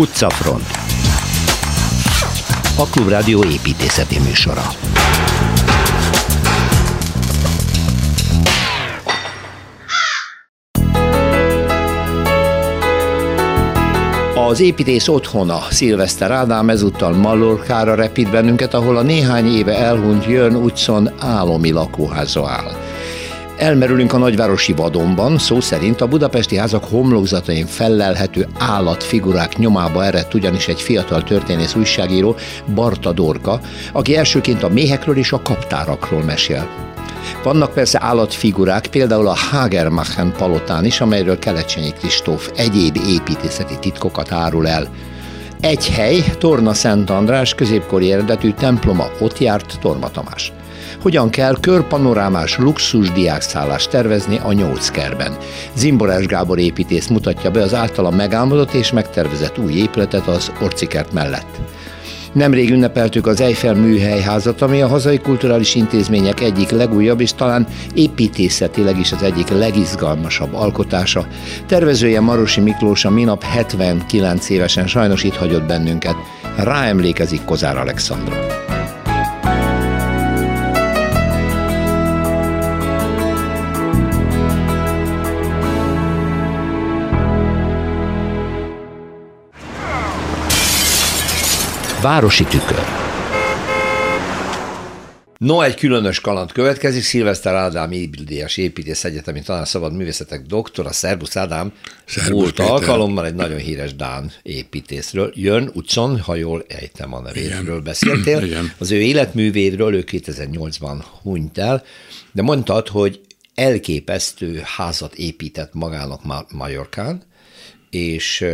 Utcafront A Klubrádió építészeti műsora Az építész otthona, Szilveszter Ádám ezúttal Mallorkára repít bennünket, ahol a néhány éve elhunyt Jön utcon álomi lakóháza áll. Elmerülünk a nagyvárosi vadonban, szó szerint a budapesti házak homlokzatain fellelhető állatfigurák nyomába eredt ugyanis egy fiatal történész újságíró, Barta Dorka, aki elsőként a méhekről és a kaptárakról mesél. Vannak persze állatfigurák, például a Hagermachen palotán is, amelyről Kelecsenyi Kristóf egyéb építészeti titkokat árul el. Egy hely, Torna Szent András középkori eredetű temploma, ott járt Torma Tamás hogyan kell körpanorámás luxus diákszállást tervezni a Nyolckerben. Zimborás Gábor építész mutatja be az általa megálmodott és megtervezett új épületet az Orcikert mellett. Nemrég ünnepeltük az Eiffel műhelyházat, ami a hazai kulturális intézmények egyik legújabb és talán építészetileg is az egyik legizgalmasabb alkotása. Tervezője Marosi Miklós a minap 79 évesen sajnos itt hagyott bennünket. Ráemlékezik Kozár Alexandra. Városi tükör. No, egy különös kaland következik. Szilveszter Ádám Ibildiás építész egyetemi talán szabad művészetek doktora. Szerbusz Ádám. Szerbusz Múlt Péter. alkalommal egy nagyon híres Dán építészről. Jön utcon, ha jól ejtem a nevéről beszéltél. Igen. Az ő életművéről ő 2008-ban hunyt el, de mondtad, hogy elképesztő házat épített magának Majorkán, és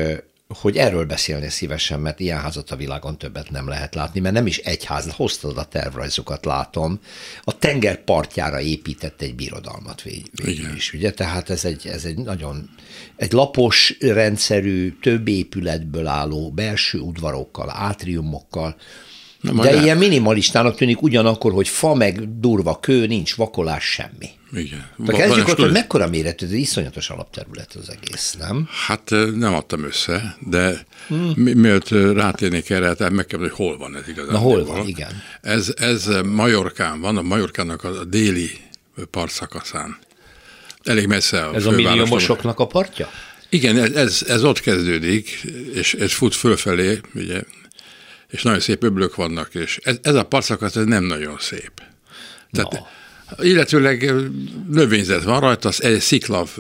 hogy erről beszélni szívesen, mert ilyen házat a világon többet nem lehet látni, mert nem is egy ház, hoztad a tervrajzokat, látom. A tenger partjára épített egy birodalmat végül is, ugye? Tehát ez egy, ez egy nagyon, egy lapos rendszerű, több épületből álló belső udvarokkal, átriumokkal, De ilyen minimalistának tűnik ugyanakkor, hogy fa meg durva kő, nincs vakolás, semmi. Igen. De kezdjük ott, hogy mekkora méretű, ez iszonyatos alapterület az egész, nem? Hát nem adtam össze, de hmm. mi, mielőtt rátérnék erre, tehát meg kell, hogy hol van ez igazán. Na hol van, igen. Ez, ez Majorkán van, a Majorkának a déli partszakaszán. Elég messze a Ez a milliómosoknak a partja? Igen, ez, ez, ez ott kezdődik, és ez fut fölfelé, ugye, és nagyon szép öblök vannak, és ez, ez a partszakasz ez nem nagyon szép. Tehát no. Illetőleg növényzet van rajta, az egy sziklav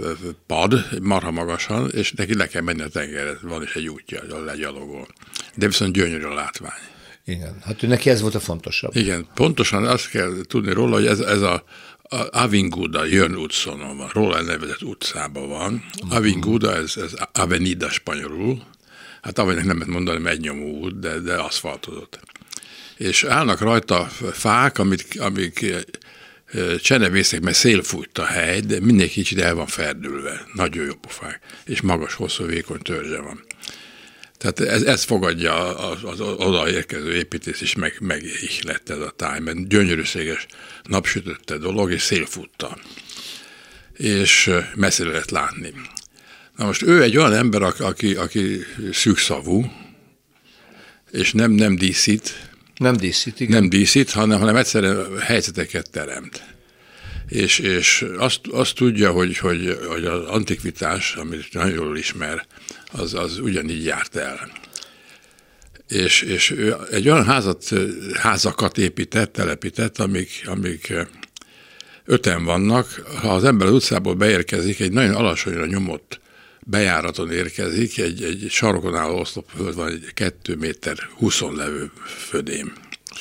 pad, marha magasan, és neki le kell menni a tengerre, van is egy útja, ahol legyalogol. De viszont gyönyörű a látvány. Igen, hát ő neki ez volt a fontosabb. Igen, pontosan azt kell tudni róla, hogy ez, ez a, a Avinguda Jön utconon van, róla nevezett utcában van. Uh-huh. Avinguda, ez, ez Avenida spanyolul, hát avagynak nem lehet mondani, hogy nyomó út, de, de aszfaltozott. És állnak rajta fák, amik, amik csenevészek, mert szél fújt a hely, de mindenki kicsit el van ferdülve. Nagyon jó pofák. És magas, hosszú, vékony törzse van. Tehát ez, ez fogadja az, az odaérkező építész is, meg, meg lett ez a táj, mert gyönyörűséges napsütötte dolog, és szél futta. És messzire lehet látni. Na most ő egy olyan ember, aki, aki szűkszavú, és nem, nem díszít. Nem díszít, igen. Nem díszít, hanem, hanem egyszerűen helyzeteket teremt. És, és azt, azt tudja, hogy, hogy, hogy az antikvitás, amit nagyon jól ismer, az, az ugyanígy járt el. És, és ő egy olyan házat, házakat épített, telepített, amik, amik öten vannak. Ha az ember az utcából beérkezik, egy nagyon alacsonyra nyomott bejáraton érkezik, egy, egy sarokon álló oszlopföld van, egy 2 méter 20 levő födém.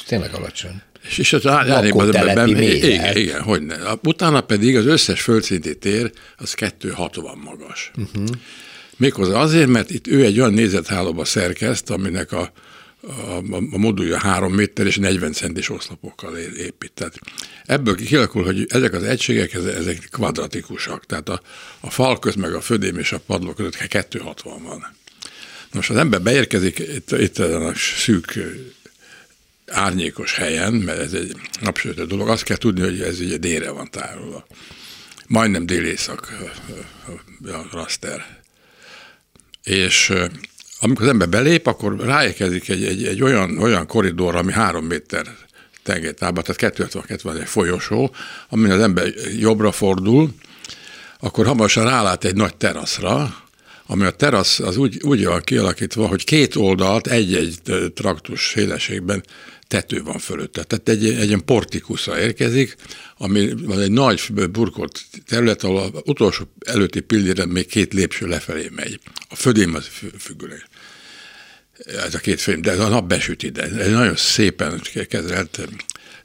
Tényleg alacsony. És, és az árnyékban igen, igen, hogy ne. Utána pedig az összes földszinti tér az 260 magas. Uh-huh. Méghozzá azért, mert itt ő egy olyan nézethálóba szerkeszt, aminek a, a, a modulja 3 méter és 40 centis oszlopokkal épít. Tehát ebből kialakul, hogy ezek az egységek, ezek kvadratikusak, tehát a, a fal közt, meg a födém és a padló között 260 van. Most az ember beérkezik itt, itt a szűk árnyékos helyen, mert ez egy napsütő dolog, azt kell tudni, hogy ez ugye délre van tárolva. Majdnem délészak a raster. És amikor az ember belép, akkor ráérkezik egy, egy, egy olyan, olyan koridor, ami három méter tengertába, tehát 262 van egy folyosó, amin az ember jobbra fordul, akkor hamarosan rálát egy nagy teraszra, ami a terasz az úgy, úgy van kialakítva, hogy két oldalt egy-egy traktus szélességben tető van fölötte. Tehát egy, egy ilyen portikusza érkezik, ami van egy nagy burkolt terület, ahol az utolsó előtti pilléren még két lépcső lefelé megy. A födém az függőleg. Ez a két film, de ez a nap besüt ide. Ez egy nagyon szépen kezelt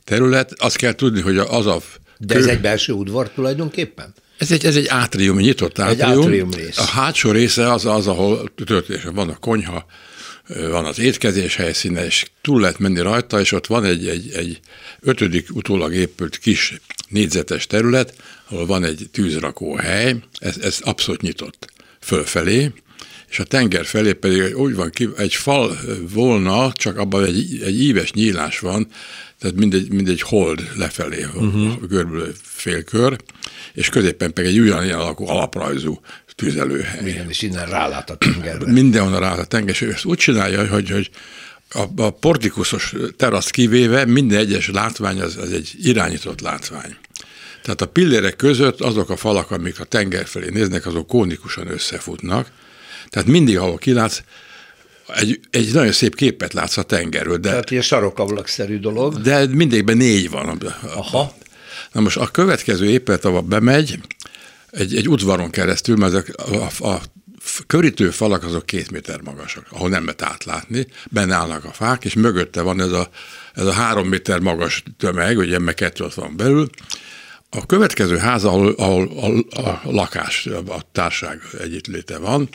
terület. Azt kell tudni, hogy az a... De ez egy belső udvar tulajdonképpen? Ez egy, ez egy átrium, nyitott átrium. Egy átrium rész. A hátsó része az, az ahol történés van a konyha, van az étkezés helyszíne, és túl lehet menni rajta, és ott van egy, egy, egy ötödik utólag épült kis négyzetes terület, ahol van egy tűzrakó hely, ez, ez abszolút nyitott fölfelé, és a tenger felé pedig úgy van ki, egy fal volna, csak abban egy, egy íves nyílás van, tehát mindegy, mindegy hold lefelé, uh-huh. görbülő félkör, és középen pedig egy ugyanilyen alakú alaprajzú tüzelőhely. Igen, és innen rálát a tengerbe. Mindenhol rálát a tenger, és ő ezt úgy csinálja, hogy, hogy a, a portikuszos terasz kivéve minden egyes látvány az, az egy irányított látvány. Tehát a pillérek között azok a falak, amik a tenger felé néznek, azok kónikusan összefutnak. Tehát mindig, ahol kilátsz, egy, egy nagyon szép képet látsz a tengerről. De, Tehát ilyen sarokablakszerű dolog. De mindegyben négy van. Aha. Na most a következő épület, ahol bemegy, egy, egy udvaron keresztül, mert a, a, a körítő falak azok két méter magasak, ahol nem lehet átlátni, benne állnak a fák, és mögötte van ez a, ez a három méter magas tömeg, ugye meg kettő ott van belül. A következő ház, ahol, ahol a, a lakás, a társág együttléte van,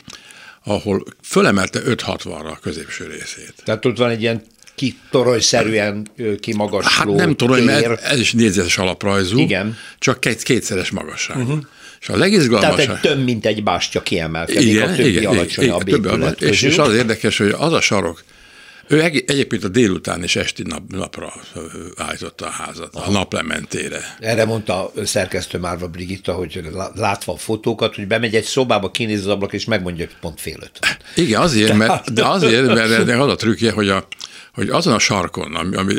ahol fölemelte 560-ra a középső részét. Tehát ott van egy ilyen kitoronyszerűen kimagasló Hát nem torony, mert ez is négyzetes alaprajzú. Igen. Csak két, kétszeres magasság. Uh-huh. És a legizgalmasabb... Tehát egy több, mint egy bástya kiemelkedik igen, a többi igen, alacsonyabb igen, épület és, és az érdekes, hogy az a sarok, ő egyébként a délután és esti nap, napra állította a házat, Aha. a naplementére. Erre mondta a szerkesztő Márva Brigitta, hogy látva a fotókat, hogy bemegy egy szobába, kinéz az ablak, és megmondja, hogy pont fél öt. Igen, azért, mert, de azért, mert az a trükkje, hogy a, hogy azon a sarkon, ami, ami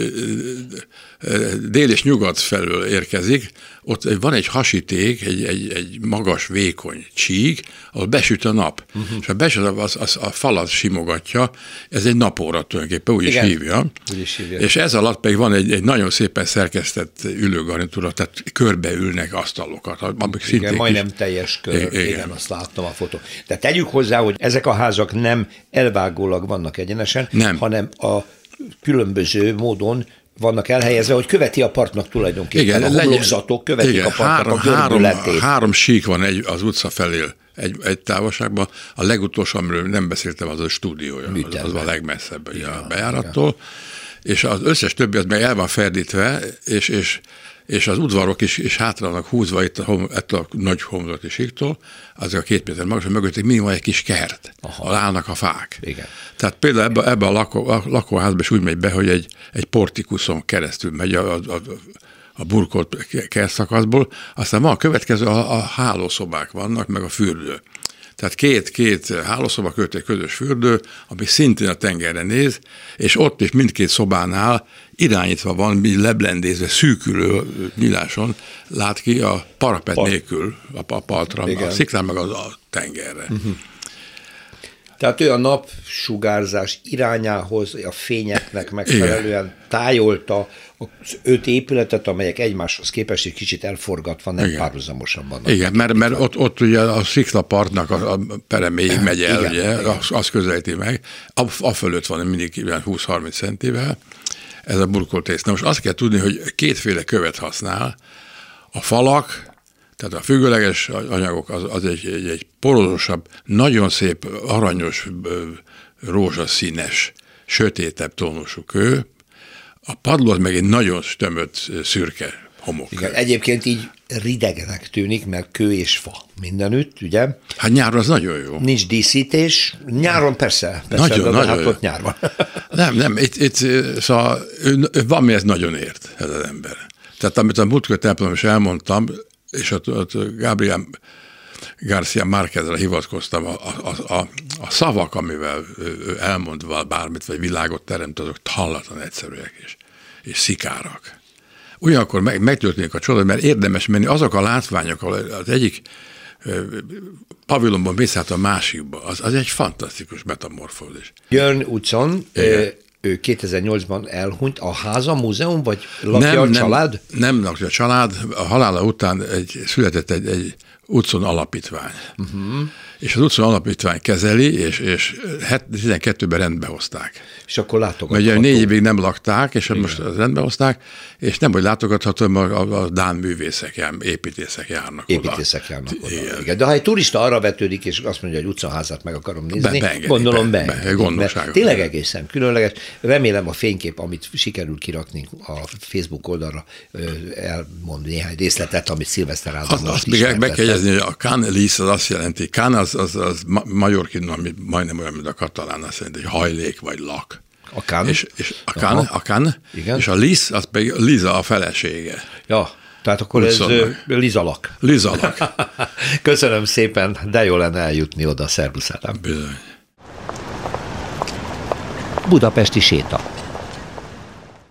dél és nyugat felől érkezik, ott van egy hasíték, egy, egy, egy magas, vékony csík, ahol besüt a nap. Uh-huh. És ha besüt, az, az a falat simogatja, ez egy napóra tulajdonképpen, úgy Igen. is hívja. Úgy is hívja. És ez alatt pedig van egy, egy nagyon szépen szerkesztett ülőgarnitúra, tehát körbeülnek asztalokat. Amik Igen, majdnem is... teljes kör. Igen. Igen, azt láttam a fotó. De tegyük hozzá, hogy ezek a házak nem elvágólag vannak egyenesen, nem. hanem a különböző módon vannak elhelyezve, hogy követi a partnak tulajdonképpen. Igen, a homlokzatok követik igen, a partnak három, a három, három sík van egy, az utca felé egy, egy távolságban. A legutolsó, amiről nem beszéltem, az a stúdiója. Az, az a legmesszebb ja, a bejárattól. Ja. És az összes többi az meg el van ferdítve, és, és és az udvarok is, is hátra vannak húzva itt a, hom, ettől a nagy homlokti síktól, azok a két méter magas, mögött minimum egy kis kert, Aha. ahol állnak a fák. Igen. Tehát például ebbe, ebbe a, lakó, a lakóházba is úgy megy be, hogy egy, egy portikuszon keresztül megy a, a, a a burkolt kerszakaszból, aztán van a következő, a, a hálószobák vannak, meg a fürdő. Tehát két-két hálószoba köt egy közös fürdő, ami szintén a tengerre néz, és ott is mindkét szobánál irányítva van, mi leblendézve, szűkülő nyíláson lát ki a parapet Part. nélkül a, a partra, Igen. a sziklán meg az a tengerre. Uh-huh. Tehát ő a napsugárzás irányához, a fényeknek megfelelően tájolta az öt épületet, amelyek egymáshoz képest egy kicsit elforgatva, nem Igen. párhuzamosan vannak. Igen, mert, mert ott, ott ugye a sziklapartnak a, a pereméig megy el, Igen. ugye, Igen. Az, az közelíti meg, a, a fölött van mindig 20-30 centivel, ez a burkoltész. Na most azt kell tudni, hogy kétféle követ használ, a falak, tehát a függőleges anyagok az, az egy, egy, egy porózosabb, nagyon szép, aranyos, rózsaszínes, sötétebb tónusú kő, a padló az meg egy nagyon stömött, szürke homok. Igen, egyébként így ridegnek tűnik, mert kő és fa mindenütt, ugye? Hát nyáron az nagyon jó. Nincs díszítés. Nyáron persze, persze nagyon, de nagyon hát jó. ott nyár van. Nem, nem, itt, itt szóval van mi ez nagyon ért, ez az ember. Tehát amit a múltkor templom is elmondtam, és ott, ott Gábriel Garcia Márquezre hivatkoztam, a, a, a, a szavak, amivel elmondva bármit, vagy világot teremt, azok hallatlan egyszerűek és, és szikárak. Ugyanakkor meg, megtörténik a csoda, mert érdemes menni azok a látványok, az egyik pavilonban mész át a másikba, az, az egy fantasztikus metamorfózis. Jön utcon, ő 2008-ban elhunyt, a háza, múzeum, vagy lakja nem, a család? Nem, nem lakja a család, a halála után egy, született egy, egy utcon alapítvány. Uh-huh és az utca alapítvány kezeli, és, és 12-ben rendbe hozták. És akkor látogatható. Ugye négy évig nem lakták, és Igen. most rendbe hozták, és nem, hogy látogatható, mert a, a Dán művészek, jár, építészek járnak építészek oda. járnak oda. Igen. Igen. De ha egy turista arra vetődik, és azt mondja, hogy utcaházat meg akarom nézni, be, be, gondolom be. be, be tényleg egészen különleges. Remélem a fénykép, amit sikerül kirakni a Facebook oldalra, elmond néhány részletet, amit Szilveszter Ádám azt, azt még be kell jegyezni, hogy a Can az azt jelenti, Can az, az, az Majorkin, ami majdnem olyan, mint a katalán, azt jelenti, hogy hajlék vagy lak. A kan? És, és a kan, a kan Igen. és a Liz, az pedig Liza a felesége. Ja, tehát akkor ez Lizalak. Lizalak. Köszönöm szépen, de jó lenne eljutni oda, szervusz Bizony. Budapesti séta.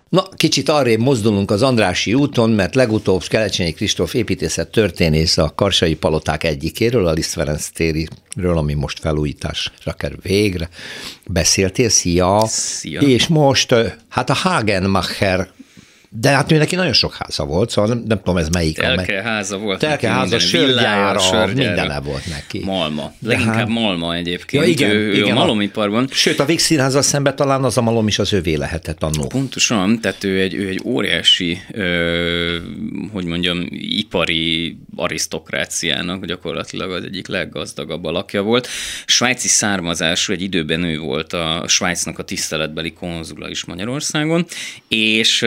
Na, kicsit arrébb mozdulunk az Andrási úton, mert legutóbb Kelecsényi Kristóf építészet történész a Karsai Paloták egyikéről, a Liszt Ferenc tériről, ami most felújításra kerül végre. Beszéltél, szia! Szia! És most, hát a Hagenmacher de hát neki nagyon sok háza volt, szóval nem, nem tudom ez melyik. Telke háza volt Telke neki, háza, sörgyára, mindene volt neki. Malma. Leginkább hát... Malma egyébként. Ja, igen, ő, igen, ő a malomiparban. Sőt, a Végszínházzal szemben talán az a malom is az övé lehetett annó. Pontosan, tehát ő egy, ő egy óriási, ö, hogy mondjam, ipari arisztokráciának gyakorlatilag az egyik leggazdagabb alakja volt. Svájci származású, egy időben ő volt a Svájcnak a tiszteletbeli konzula is Magyarországon, és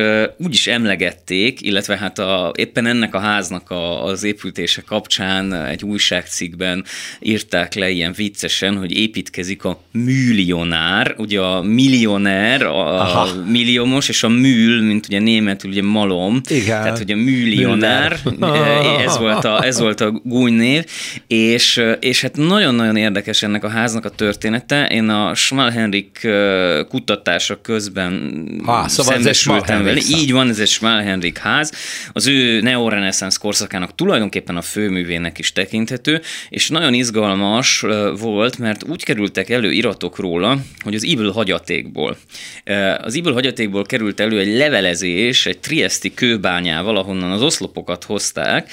úgy is emlegették, illetve hát a, éppen ennek a háznak a, az épültése kapcsán egy újságcikkben írták le ilyen viccesen, hogy építkezik a millionár, ugye a millioner, a, a milliómos, és a műl, mint ugye németül, ugye malom, Igen. tehát ugye millionár, ez volt a, ez volt a gúnynév, és, és hát nagyon-nagyon érdekes ennek a háznak a története. Én a Schmalhenrik kutatása közben ha, szóval szembesültem vele. Így van, ez egy Schmalhenrik ház. Az ő neoreneszánsz korszakának tulajdonképpen a főművének is tekinthető, és nagyon izgalmas volt, mert úgy kerültek elő iratok róla, hogy az Ibl hagyatékból. Az Ibl hagyatékból került elő egy levelezés, egy trieszti kőbányával, ahonnan az oszlopokat hozták,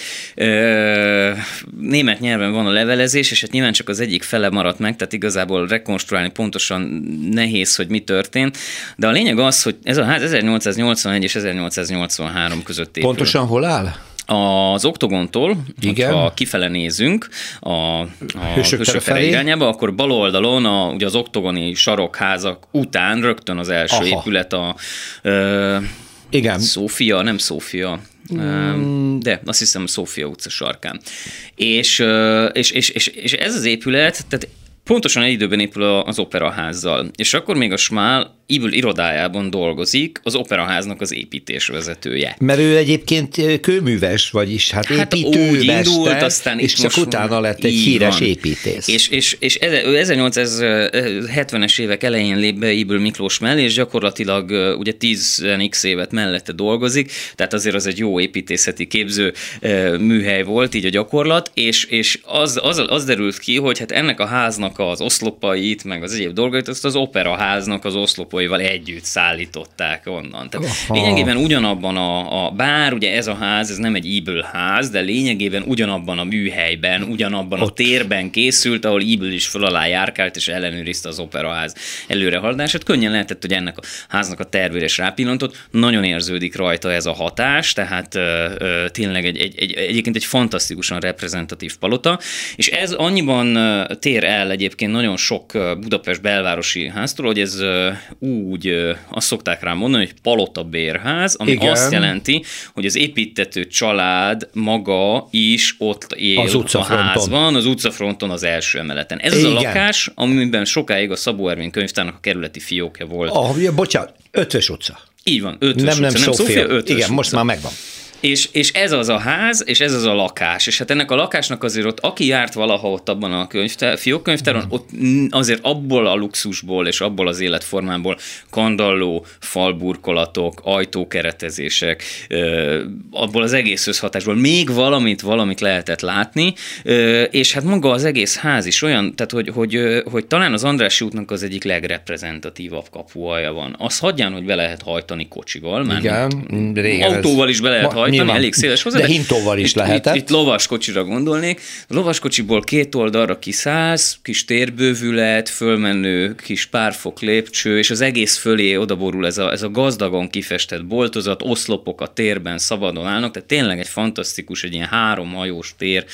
német nyelven van a levelezés, és hát nyilván csak az egyik fele maradt meg, tehát igazából rekonstruálni pontosan nehéz, hogy mi történt. De a lényeg az, hogy ez a ház 1881 és 1883 között épül. Pontosan hol áll? Az oktogontól, Igen. ha kifele nézünk a, a Hősök felé irányába, akkor bal oldalon a, ugye az oktogoni sarokházak után rögtön az első Aha. épület a ö, Igen. Szófia, nem Szófia, Mm. De azt hiszem Szófia utca sarkán. És, és, és, és, és ez az épület, tehát pontosan egy időben épül az operaházzal. És akkor még a Smál Ibül irodájában dolgozik, az operaháznak az építésvezetője. Mert ő egyébként kőműves, vagyis hát, hát építőmester, úgy indult, aztán és csak utána lett egy híres van. építész. És, és, és ő 1870-es évek elején lép be Ibül Miklós mellé, és gyakorlatilag ugye 10x évet mellette dolgozik, tehát azért az egy jó építészeti képző műhely volt, így a gyakorlat, és, és az, az, az derült ki, hogy hát ennek a háznak az oszlopait, meg az egyéb dolgait, azt az operaháznak az oszlopait lakóival együtt szállították onnan. Tehát Aha. lényegében ugyanabban a, a, bár ugye ez a ház, ez nem egy Ibl ház, de lényegében ugyanabban a műhelyben, ugyanabban Ott. a térben készült, ahol Ibl is föl alá járkált és ellenőrizte az operaház előrehaladását. Könnyen lehetett, hogy ennek a háznak a tervére is rápillantott. Nagyon érződik rajta ez a hatás, tehát ö, ö, tényleg egy, egy, egy, egyébként egy fantasztikusan reprezentatív palota, és ez annyiban tér el egyébként nagyon sok Budapest belvárosi háztól, hogy ez úgy azt szokták rá mondani, hogy palota bérház, ami Igen. azt jelenti, hogy az építető család maga is ott él az a házban, az utcafronton az első emeleten. Ez Igen. az a lakás, amiben sokáig a Szabó Ervin könyvtárnak a kerületi fiókja volt. Oh, ja, bocsánat, ötös utca. Így van, ötös nem, utca. Nem, nem Szófia ötös Igen, utca. most már megvan. És, és ez az a ház, és ez az a lakás. És hát ennek a lakásnak azért ott, aki járt valaha ott abban a könyvtár, fiókönyvtáron, mm. ott azért abból a luxusból és abból az életformából kandalló, falburkolatok, ajtókeretezések, abból az egész összhatásból még valamit, valamit lehetett látni, és hát maga az egész ház is olyan, tehát hogy, hogy, hogy talán az Andrássy útnak az egyik legreprezentatívabb kapuaja van. Azt hagyján, hogy be lehet hajtani kocsival, már Igen, régen autóval is be lehet hajtani, hajtani, nyilván, elég széles hozzá. De, de hintóval is itt, lehetett. Itt, itt lovaskocsira gondolnék. A lovaskocsiból két oldalra kiszállsz, kis térbővület, fölmenő kis párfok lépcső, és az egész fölé odaborul ez a, ez a gazdagon kifestett boltozat, oszlopok a térben szabadon állnak, tehát tényleg egy fantasztikus, egy ilyen három hajós tér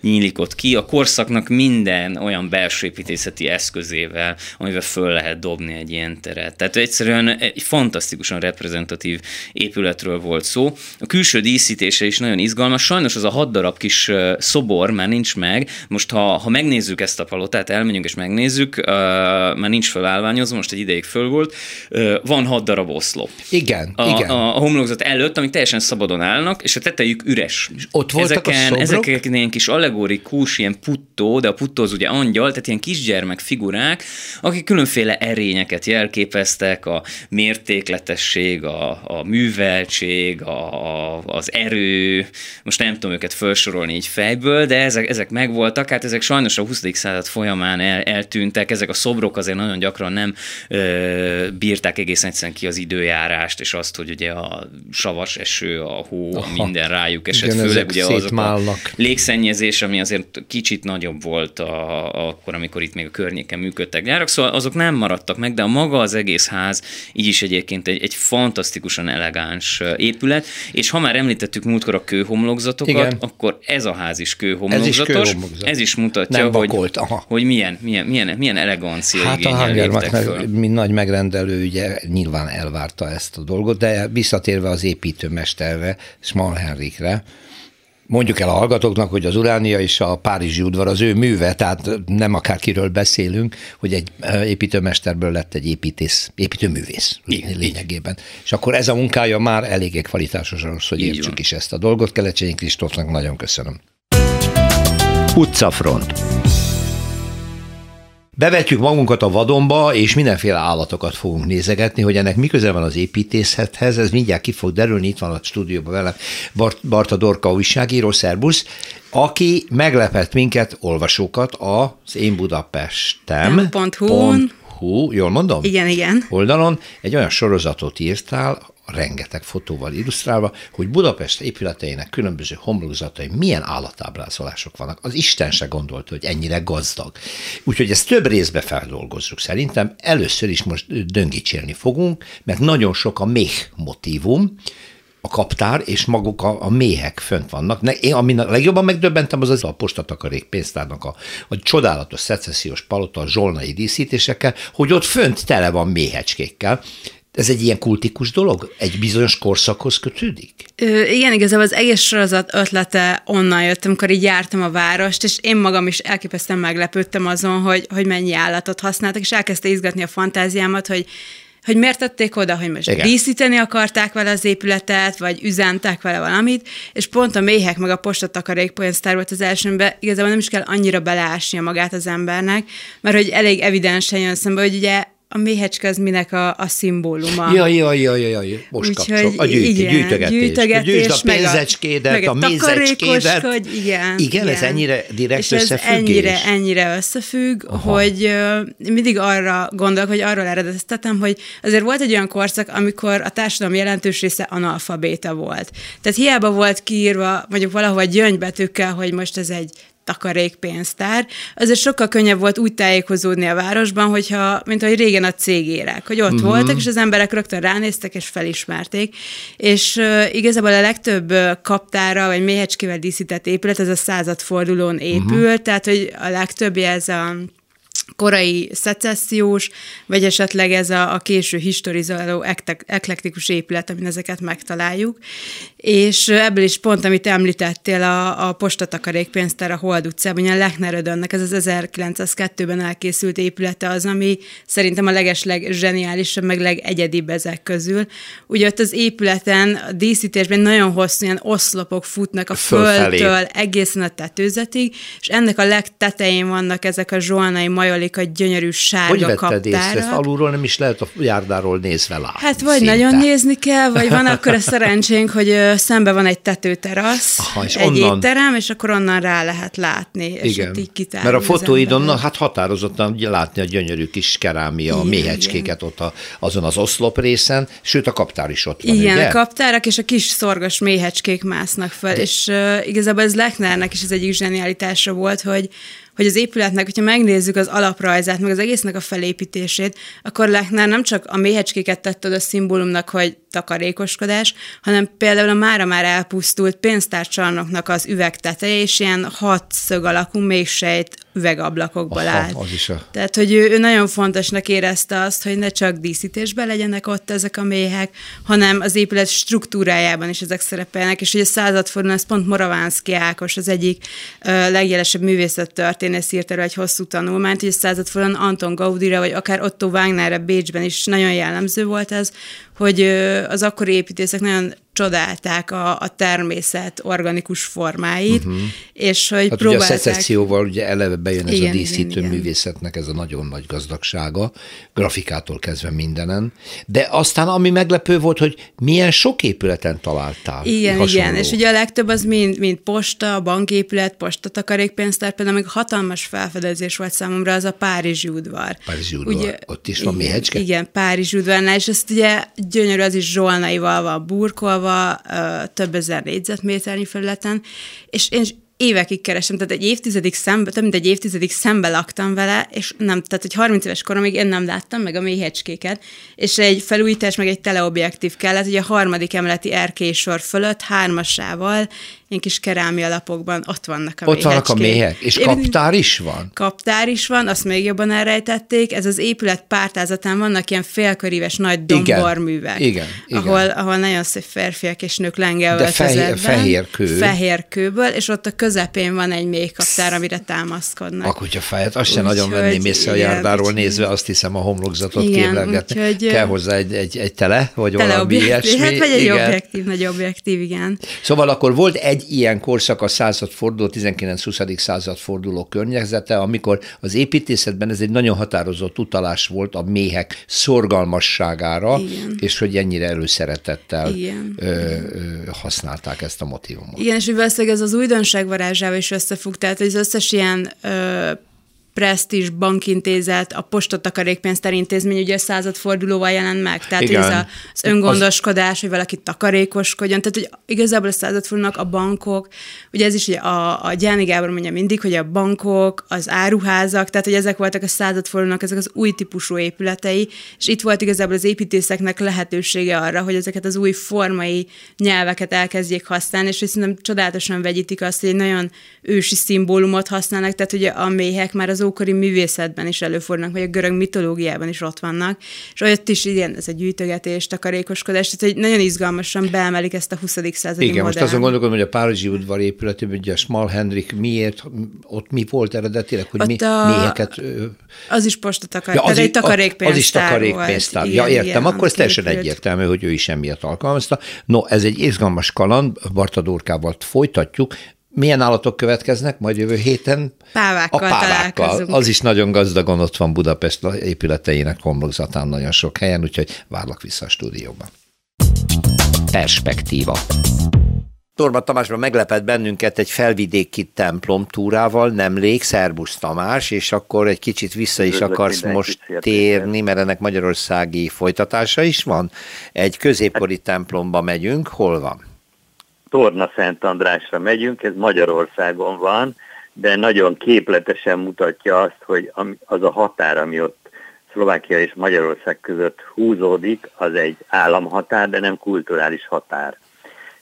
nyílik ott ki. A korszaknak minden olyan belső építészeti eszközével, amivel föl lehet dobni egy ilyen teret. Tehát egyszerűen egy fantasztikusan reprezentatív épületről volt szó. A külső külső díszítése is nagyon izgalmas. Sajnos az a hat darab kis szobor már nincs meg. Most ha, ha megnézzük ezt a palotát, elmegyünk és megnézzük, uh, már nincs felállványozva, most egy ideig föl volt, uh, van hat darab oszlop. Igen, a, igen. A, a homlokzat előtt, amik teljesen szabadon állnak, és a tetejük üres. És ott voltak ezeken, a szobrok? Ezek ilyen kis allegorikus, ilyen puttó, de a puttó az ugye angyal, tehát ilyen kisgyermek figurák, akik különféle erényeket jelképeztek, a mértékletesség, a, a műveltség, a, a, az erő, most nem tudom őket felsorolni így fejből, de ezek, ezek megvoltak, hát ezek sajnos a 20. század folyamán el, eltűntek, ezek a szobrok azért nagyon gyakran nem ö, bírták egészen egyszerűen ki az időjárást, és azt, hogy ugye a savas eső, a hó, Aha. minden rájuk esett, Igen, főleg ugye azok a légszennyezés, ami azért kicsit nagyobb volt a, akkor, amikor itt még a környéken működtek gyárak, szóval azok nem maradtak meg, de a maga az egész ház így is egyébként egy, egy fantasztikusan elegáns épület, és ha már említettük múltkor a kőhomlokzatokat, Igen. akkor ez a ház is kőhomlokzatos. Ez is, kőhomlokzat. ez is mutatja, hogy, hogy milyen, milyen, milyen, milyen elegancia Hát a Hangermark, mint nagy megrendelő, ugye nyilván elvárta ezt a dolgot, de visszatérve az építőmesterre, Small Henrikre, Mondjuk el a hallgatóknak, hogy az Uránia és a Párizsi udvar az ő műve, tehát nem akárkiről beszélünk, hogy egy építőmesterből lett egy építész, építőművész Igen. lényegében. És akkor ez a munkája már eléggé kvalitásos ahhoz, hogy értsük is ezt a dolgot. Kelecsényi Kristófnak nagyon köszönöm. Utcafront. Bevetjük magunkat a vadonba, és mindenféle állatokat fogunk nézegetni, hogy ennek miközben van az építészethez, ez mindjárt ki fog derülni, itt van a stúdióban velem Bart, Barta Dorka újságíró, szerbusz, aki meglepett minket, olvasókat, az Én Budapestem. Hú, jól mondom? Igen, igen. Oldalon egy olyan sorozatot írtál, rengeteg fotóval illusztrálva, hogy Budapest épületeinek különböző homlokzatai milyen állatábrázolások vannak. Az Isten se gondolta, hogy ennyire gazdag. Úgyhogy ezt több részbe feldolgozzuk szerintem. Először is most döngítsélni fogunk, mert nagyon sok a méh motívum, a kaptár, és maguk a, a méhek fönt vannak. Ne, én, amin a legjobban megdöbbentem, az az a postatakarék pénztárnak a, a csodálatos szecessziós palota a zsolnai díszítésekkel, hogy ott fönt tele van méhecskékkel, ez egy ilyen kultikus dolog? Egy bizonyos korszakhoz kötődik? Ö, igen, igazából az egész sorozat ötlete onnan jött, amikor így jártam a várost, és én magam is elképesztően meglepődtem azon, hogy, hogy mennyi állatot használtak, és elkezdte izgatni a fantáziámat, hogy hogy miért tették oda, hogy most Igen. díszíteni akarták vele az épületet, vagy üzentek vele valamit, és pont a méhek meg a postatakarékpénztár volt az elsőben, igazából nem is kell annyira beleásnia magát az embernek, mert hogy elég evidensen jön szembe, hogy ugye a méhecske az minek a, a szimbóluma. Ja, ja, ja, ja, ja. most kapcsol. A gyűjt, igen, gyűjtögetés. gyűjtögetés. Gyűjtsd a pénzecskédet, a, a mézecskédet. Igen, igen, ez ennyire direkt és összefüggés. ennyire, ennyire összefügg, Aha. hogy uh, mindig arra gondolok, hogy arról eredeztetem, hogy azért volt egy olyan korszak, amikor a társadalom jelentős része analfabéta volt. Tehát hiába volt kiírva, mondjuk valahova gyöngybetűkkel, hogy most ez egy takarékpénztár, azért sokkal könnyebb volt úgy tájékozódni a városban, hogyha, mint ahogy régen a cégérek, hogy ott uh-huh. voltak, és az emberek rögtön ránéztek, és felismerték. És uh, igazából a legtöbb kaptára, vagy méhecskével díszített épület, ez a századfordulón épült, uh-huh. tehát, hogy a legtöbbje ez a korai szecessziós, vagy esetleg ez a, a késő historizáló eklektikus épület, amin ezeket megtaláljuk. És ebből is pont, amit említettél, a, a postatakarékpénztár a Hold utcában, a Lechner ez az 1902-ben elkészült épülete az, ami szerintem a legesleg zseniálisabb, meg legegyedibb ezek közül. Ugye ott az épületen, a díszítésben nagyon hosszú ilyen oszlopok futnak a Fölfelé. földtől egészen a tetőzetig, és ennek a legtetején vannak ezek a zsolnai majoli a gyönyörű sárga Hogy vetted észre? Ezt alulról nem is lehet a járdáról nézve látni. Hát vagy szinte. nagyon nézni kell, vagy van akkor a szerencsénk, hogy szembe van egy tetőterasz, Aha, és egy onnan... étterem, és akkor onnan rá lehet látni. És igen, így mert a fotóidon, na, hát határozottan látni a gyönyörű kis kerámia, a méhecskéket ott a, azon az oszlop részen, sőt a kaptár is ott van, Igen, ugye? a kaptárak és a kis szorgos méhecskék másznak fel, De... és uh, igazából ez Lechnernek is az egyik zsenialitása volt, hogy hogy az épületnek, hogyha megnézzük az alaprajzát, meg az egésznek a felépítését, akkor Lechner nem csak a méhecskéket tette a szimbólumnak, hogy takarékoskodás, hanem például a mára már elpusztult pénztárcsarnoknak az üveg teteje, és ilyen hat szög alakú mégsejt üvegablakokból Aha, állt. Az is a... Tehát, hogy ő, ő nagyon fontosnak érezte azt, hogy ne csak díszítésben legyenek ott ezek a méhek, hanem az épület struktúrájában is ezek szerepelnek, és hogy a századfordulón ez pont Moravánszki Ákos, az egyik ö, legjelesebb művészettörténész írt erről egy hosszú tanulmányt, hogy a századfordulón Anton Gaudira, vagy akár Otto Wagnerre Bécsben is nagyon jellemző volt ez, hogy az akkori építészek nagyon csodálták a, a természet organikus formáit, uh-huh. és hogy hát próbálták... Ugye a szecesszióval ugye eleve bejön ez igen, a díszítő igen, művészetnek ez a nagyon nagy gazdagsága, grafikától kezdve mindenen, de aztán ami meglepő volt, hogy milyen sok épületen találtál. Igen, hasonló. igen, és ugye a legtöbb az mind, mind posta, banképület, postatakarékpénztár, például még hatalmas felfedezés volt számomra, az a Párizsi udvar. Párizsi udvar, ugye, ott is van igen, méhecske? Igen, Párizsi udvarnál, és ezt ugye gyönyörű, az is zsolnaival van burkolva, több ezer négyzetméternyi felületen, és én évekig keresem, tehát egy évtizedig szembe, több mint egy évtizedig szembe laktam vele, és nem, tehát hogy 30 éves koromig én nem láttam meg a méhecskéket, és egy felújítás, meg egy teleobjektív kellett, hogy a harmadik emeleti erkélysor fölött hármasával ilyen kis kerámia lapokban ott vannak a Ott vannak a méhek, és kaptár is van? Kaptár is van, azt még jobban elrejtették. Ez az épület pártázatán vannak ilyen félköríves nagy domborművek. Igen, igen, ahol, igen. ahol nagyon szép férfiak és nők lenge De fehér, fehér kő. Fehér kőből, és ott a közepén van egy méhkaptár, amire támaszkodnak. A fejet, azt sem nagyon venném észre a járdáról nézve, azt hiszem a homlokzatot képlegetni. Úgyhogy, Kell hozzá egy, egy, egy tele, vagy tele valami ilyesmi. Hát vagy egy igen. objektív, nagy objektív, igen. Szóval akkor volt egy egy ilyen korszak a századforduló, 19-20. századforduló környezete, amikor az építészetben ez egy nagyon határozott utalás volt a méhek szorgalmasságára, Igen. és hogy ennyire előszeretettel Igen. Ö, ö, használták ezt a motivumot. Igen, és valószínűleg ez az újdonság varázsával is összefügg, tehát az összes ilyen ö, Prestige bankintézet, a postatakarékpénztár intézmény ugye a századfordulóval jelent meg. Tehát Igen. ez az öngondoskodás, az... hogy valaki takarékoskodjon. Tehát hogy igazából a századfordulónak a bankok, ugye ez is ugye a, a Gyáni Gábor mondja mindig, hogy a bankok, az áruházak, tehát hogy ezek voltak a századfordulónak ezek az új típusú épületei, és itt volt igazából az építészeknek lehetősége arra, hogy ezeket az új formai nyelveket elkezdjék használni, és szerintem csodálatosan vegyítik azt, hogy egy nagyon ősi szimbólumot használnak, tehát ugye a méhek már az ókori művészetben is előfordulnak, vagy a görög mitológiában is ott vannak, és ott is ilyen, ez a gyűjtögetés, takarékoskodás, tehát hogy nagyon izgalmasan beemelik ezt a 20. századi Igen, modern. most azon gondolkodom, hogy a Párizsi udvar épületében, ugye a Small Hendrik miért, ott mi volt eredetileg, hogy ott mi, a, méheket... Az is postatakar, ja, az, egy takarékpénztár Az is takarékpénztár. Ja, értem, igen, akkor ez teljesen egyértelmű, hogy ő is emiatt alkalmazta. No, ez egy izgalmas kaland, Barta Dorkával folytatjuk, milyen állatok következnek majd jövő héten? Pávákkal, a pávákkal. Az is nagyon gazdagon ott van Budapest épületeinek homlokzatán nagyon sok helyen, úgyhogy várlak vissza a stúdióba. Perspektíva. Torma Tamásban meglepett bennünket egy felvidéki templom túrával, nemrég, Szerbusz Tamás, és akkor egy kicsit vissza is Üdvözlök akarsz most térni, mert ennek magyarországi folytatása is van. Egy középkori templomba megyünk, hol van? Torna Szent Andrásra megyünk, ez Magyarországon van, de nagyon képletesen mutatja azt, hogy az a határ, ami ott Szlovákia és Magyarország között húzódik, az egy államhatár, de nem kulturális határ.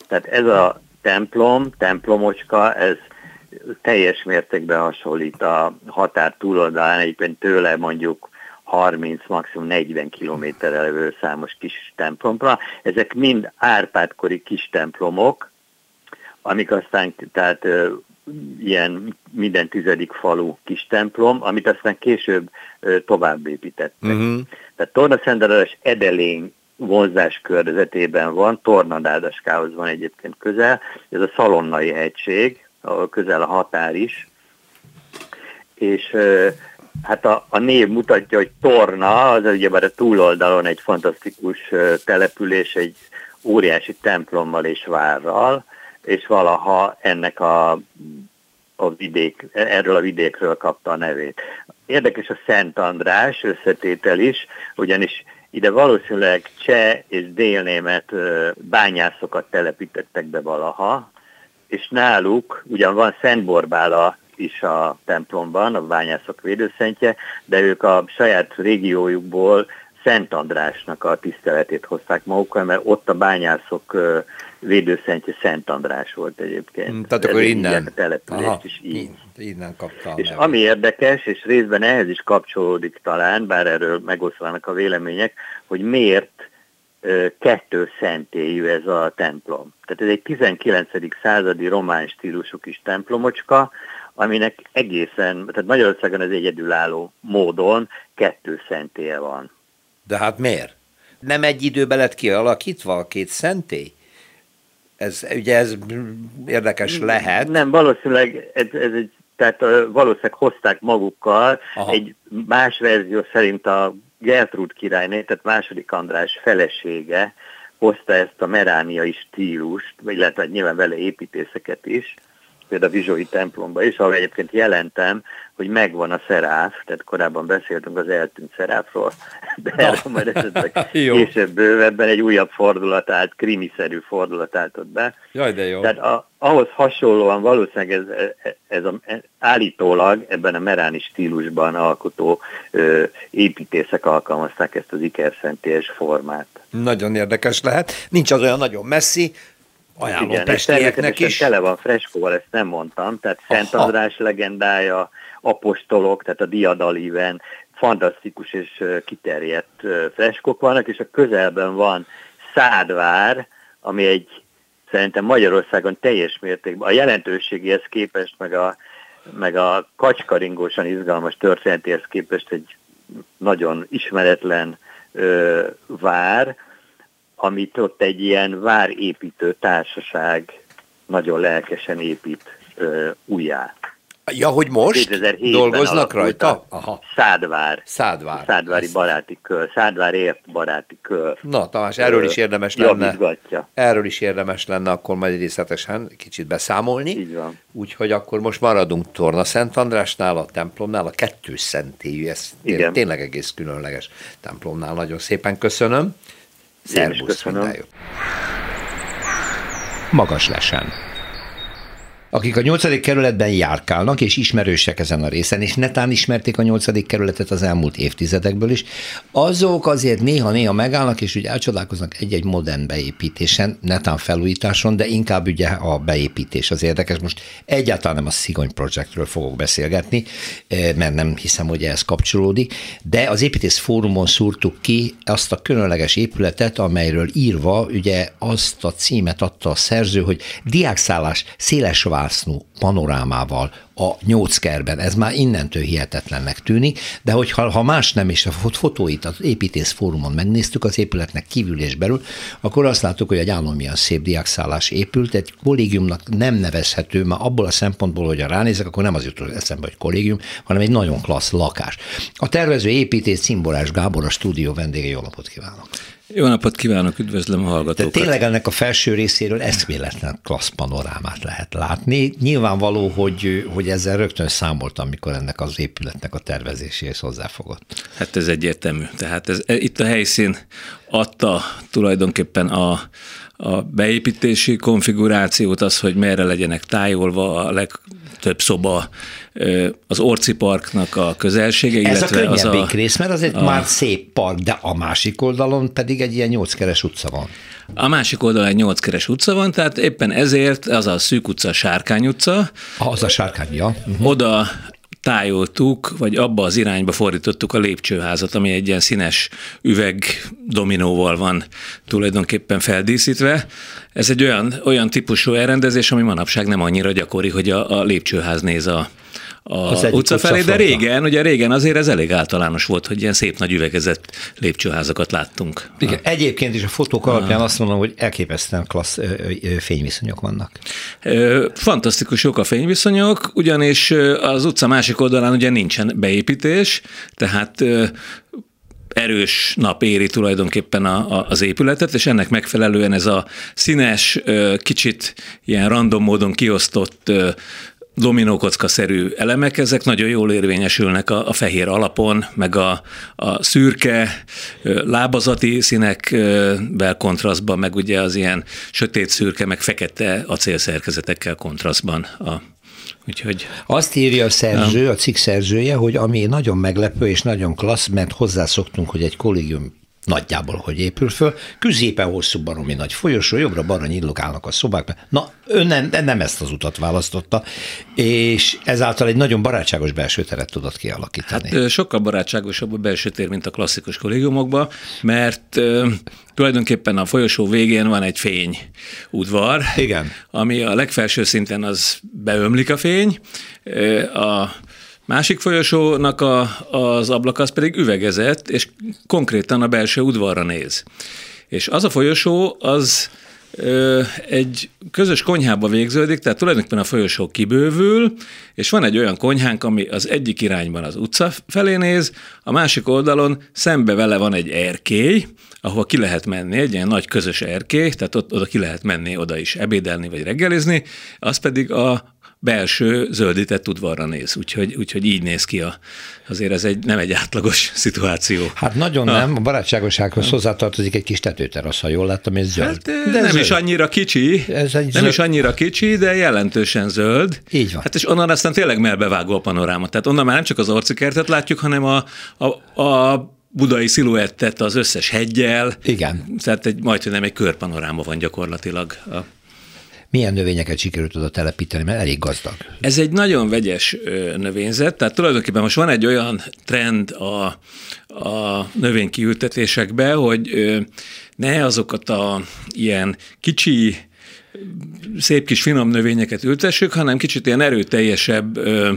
Tehát ez a templom, templomocska, ez teljes mértékben hasonlít a határ túloldalán, egyébként tőle mondjuk 30, maximum 40 kilométerre levő számos kis templomra. Ezek mind Árpádkori kis templomok, amik aztán, tehát ö, ilyen minden tizedik falu kis templom, amit aztán később ö, tovább építettek. Uh-huh. Tehát Torna Szentelades Edelény vonzás körzetében van, Tornadádaskához van egyébként közel, ez a Szalonnai hegység, ahol közel a határ is, és ö, Hát a, a név mutatja, hogy Torna, az ugyebár a túloldalon egy fantasztikus település, egy óriási templommal és várral, és valaha ennek a, a vidék, erről a vidékről kapta a nevét. Érdekes a Szent András összetétel is, ugyanis ide valószínűleg cseh és délnémet bányászokat telepítettek be valaha, és náluk ugyan van Szent Borbála is a templomban, a bányászok védőszentje, de ők a saját régiójukból Szent Andrásnak a tiszteletét hozták magukkal, mert ott a bányászok védőszentje Szent András volt egyébként. Hmm, tehát akkor innen. A települést Aha, is így. Innen kapta. És nevét. ami érdekes, és részben ehhez is kapcsolódik talán, bár erről megoszlanak a vélemények, hogy miért kettő szentélyű ez a templom. Tehát ez egy 19. századi román stílusú kis templomocska, aminek egészen, tehát Magyarországon az egyedülálló módon kettő szentélye van. De hát miért? Nem egy időben lett kialakítva a két szentély? Ez, ugye ez érdekes lehet. Nem, valószínűleg ez, ez egy, tehát valószínűleg hozták magukkal Aha. egy más verzió szerint a Gertrud királyné, tehát második András felesége hozta ezt a merániai stílust, illetve nyilván vele építészeket is, például a Vizsói templomba is, ahol egyébként jelentem, hogy megvan a szeráf, tehát korábban beszéltünk az eltűnt szeráfról, de erről majd esetleg később bővebben egy újabb fordulatát, krimiszerű fordulatát ott be. Jaj, de jó. Tehát a, ahhoz hasonlóan valószínűleg ez, ez a, állítólag ebben a meráni stílusban alkotó ö, építészek alkalmazták ezt az ikerszentélyes formát. Nagyon érdekes lehet. Nincs az olyan nagyon messzi, ajánlom Igen, pestieknek is. tele van freskóval, ezt nem mondtam, tehát Szent András legendája, apostolok, tehát a diadalíven fantasztikus és kiterjedt freskok vannak, és a közelben van Szádvár, ami egy szerintem Magyarországon teljes mértékben, a jelentőségéhez képest, meg a, meg a kacskaringósan izgalmas történetéhez képest egy nagyon ismeretlen ö, vár, amit ott egy ilyen várépítő társaság nagyon lelkesen épít ö, újjá. Ja, hogy most dolgoznak rajta? Aha. Szádvár. Szádvár. Szádvári Ezt... baráti kör. Szádvárért baráti kör. Na, Tamás, erről is érdemes lenne. Erről is érdemes lenne akkor majd részletesen kicsit beszámolni. Így van. Úgyhogy akkor most maradunk Torna Szent Andrásnál, a templomnál, a kettős szentélyű, ez Igen. tényleg egész különleges templomnál. Nagyon szépen köszönöm. Szervusz, köszönöm. Magas lesen akik a nyolcadik kerületben járkálnak, és ismerősek ezen a részen, és netán ismerték a nyolcadik kerületet az elmúlt évtizedekből is, azok azért néha-néha megállnak, és úgy elcsodálkoznak egy-egy modern beépítésen, netán felújításon, de inkább ugye a beépítés az érdekes. Most egyáltalán nem a Szigony Projectről fogok beszélgetni, eh, mert nem hiszem, hogy ez kapcsolódik, de az építész fórumon szúrtuk ki azt a különleges épületet, amelyről írva ugye azt a címet adta a szerző, hogy diákszállás széles vásznú panorámával a nyolckerben. Ez már innentől hihetetlennek tűnik, de hogyha ha más nem is a fotóit az építész fórumon megnéztük az épületnek kívül és belül, akkor azt láttuk, hogy egy állandóan szép diákszállás épült, egy kollégiumnak nem nevezhető, már abból a szempontból, hogy ránézek, akkor nem az jut eszembe, hogy kollégium, hanem egy nagyon klassz lakás. A tervező építész Cimborás Gábor a stúdió vendége, jó napot kívánok! Jó napot kívánok, üdvözlöm a hallgatókat. De tényleg ennek a felső részéről eszméletlen klassz panorámát lehet látni. Nyilvánvaló, hogy, hogy ezzel rögtön számoltam, amikor ennek az épületnek a tervezéséhez hozzáfogott. Hát ez egyértelmű. Tehát ez, itt a helyszín adta tulajdonképpen a, a beépítési konfigurációt, az, hogy merre legyenek tájolva a legtöbb szoba, az Orci Parknak a közelsége, Ez illetve a az a... könnyebbik rész, mert az egy a- már szép park, de a másik oldalon pedig egy ilyen nyolckeres utca van. A másik oldalon egy nyolckeres utca van, tehát éppen ezért az a szűk utca, Sárkány utca, Az a sárkánya. oda tájoltuk, vagy abba az irányba fordítottuk a lépcsőházat, ami egy ilyen színes üveg dominóval van tulajdonképpen feldíszítve. Ez egy olyan, olyan típusú elrendezés, ami manapság nem annyira gyakori, hogy a, a lépcsőház néz a, a Az utca felé, de utcafrontra. régen, ugye régen azért ez elég általános volt, hogy ilyen szép nagy üvegezett lépcsőházakat láttunk. Igen, egyébként is a fotók alapján azt mondom, hogy elképesztően klassz ö, ö, fényviszonyok vannak. Ö, Fantasztikus jók a fényviszonyok, ugyanis az utca másik oldalán ugye nincsen beépítés, tehát erős nap éri tulajdonképpen a, a, az épületet, és ennek megfelelően ez a színes, kicsit ilyen random módon kiosztott dominókocka-szerű elemek, ezek nagyon jól érvényesülnek a, a fehér alapon, meg a, a szürke lábazati színekvel kontrasztban, meg ugye az ilyen sötét szürke, meg fekete acélszerkezetekkel kontrasztban. A, úgyhogy Azt írja a szerző, a cikk szerzője, hogy ami nagyon meglepő és nagyon klassz, mert hozzászoktunk, hogy egy kollégium nagyjából, hogy épül föl, középen hosszú baromi nagy folyosó, jobbra-balra nyílokálnak a szobák. Na, ön nem, nem ezt az utat választotta, és ezáltal egy nagyon barátságos belső teret tudott kialakítani. Hát sokkal barátságosabb a belső tér, mint a klasszikus kollégiumokban, mert tulajdonképpen a folyosó végén van egy fény udvar, Igen. ami a legfelső szinten az beömlik a fény, a másik folyosónak a, az ablak az pedig üvegezett, és konkrétan a belső udvarra néz. És az a folyosó, az ö, egy közös konyhába végződik, tehát tulajdonképpen a folyosó kibővül, és van egy olyan konyhánk, ami az egyik irányban az utca felé néz, a másik oldalon szembe vele van egy erkély, ahova ki lehet menni, egy ilyen nagy közös erkély, tehát ott, oda ki lehet menni, oda is ebédelni vagy reggelizni, az pedig a belső zöldített udvarra néz, úgyhogy, úgyhogy így néz ki a, azért ez egy, nem egy átlagos szituáció. Hát nagyon nem, a barátságossághoz hozzátartozik egy kis tetőterasz, ha jól láttam, és zöld. Hát, de nem zöld. is annyira kicsi, Ez egy nem zöld- is annyira kicsi, de jelentősen zöld. Így van. Hát és onnan aztán tényleg melbevágó a panoráma. Tehát onnan már nem csak az orcikertet látjuk, hanem a, a, a budai sziluettet az összes hegyel. Igen. Tehát egy, majd, hogy nem egy körpanoráma van gyakorlatilag. A, Milyen növényeket sikerült oda telepíteni, mert elég gazdag. Ez egy nagyon vegyes növényzet, tehát tulajdonképpen most van egy olyan trend a, a növénykiültetésekben, hogy ne azokat a ilyen kicsi, szép kis finom növényeket ültessük, hanem kicsit ilyen erőteljesebb ö,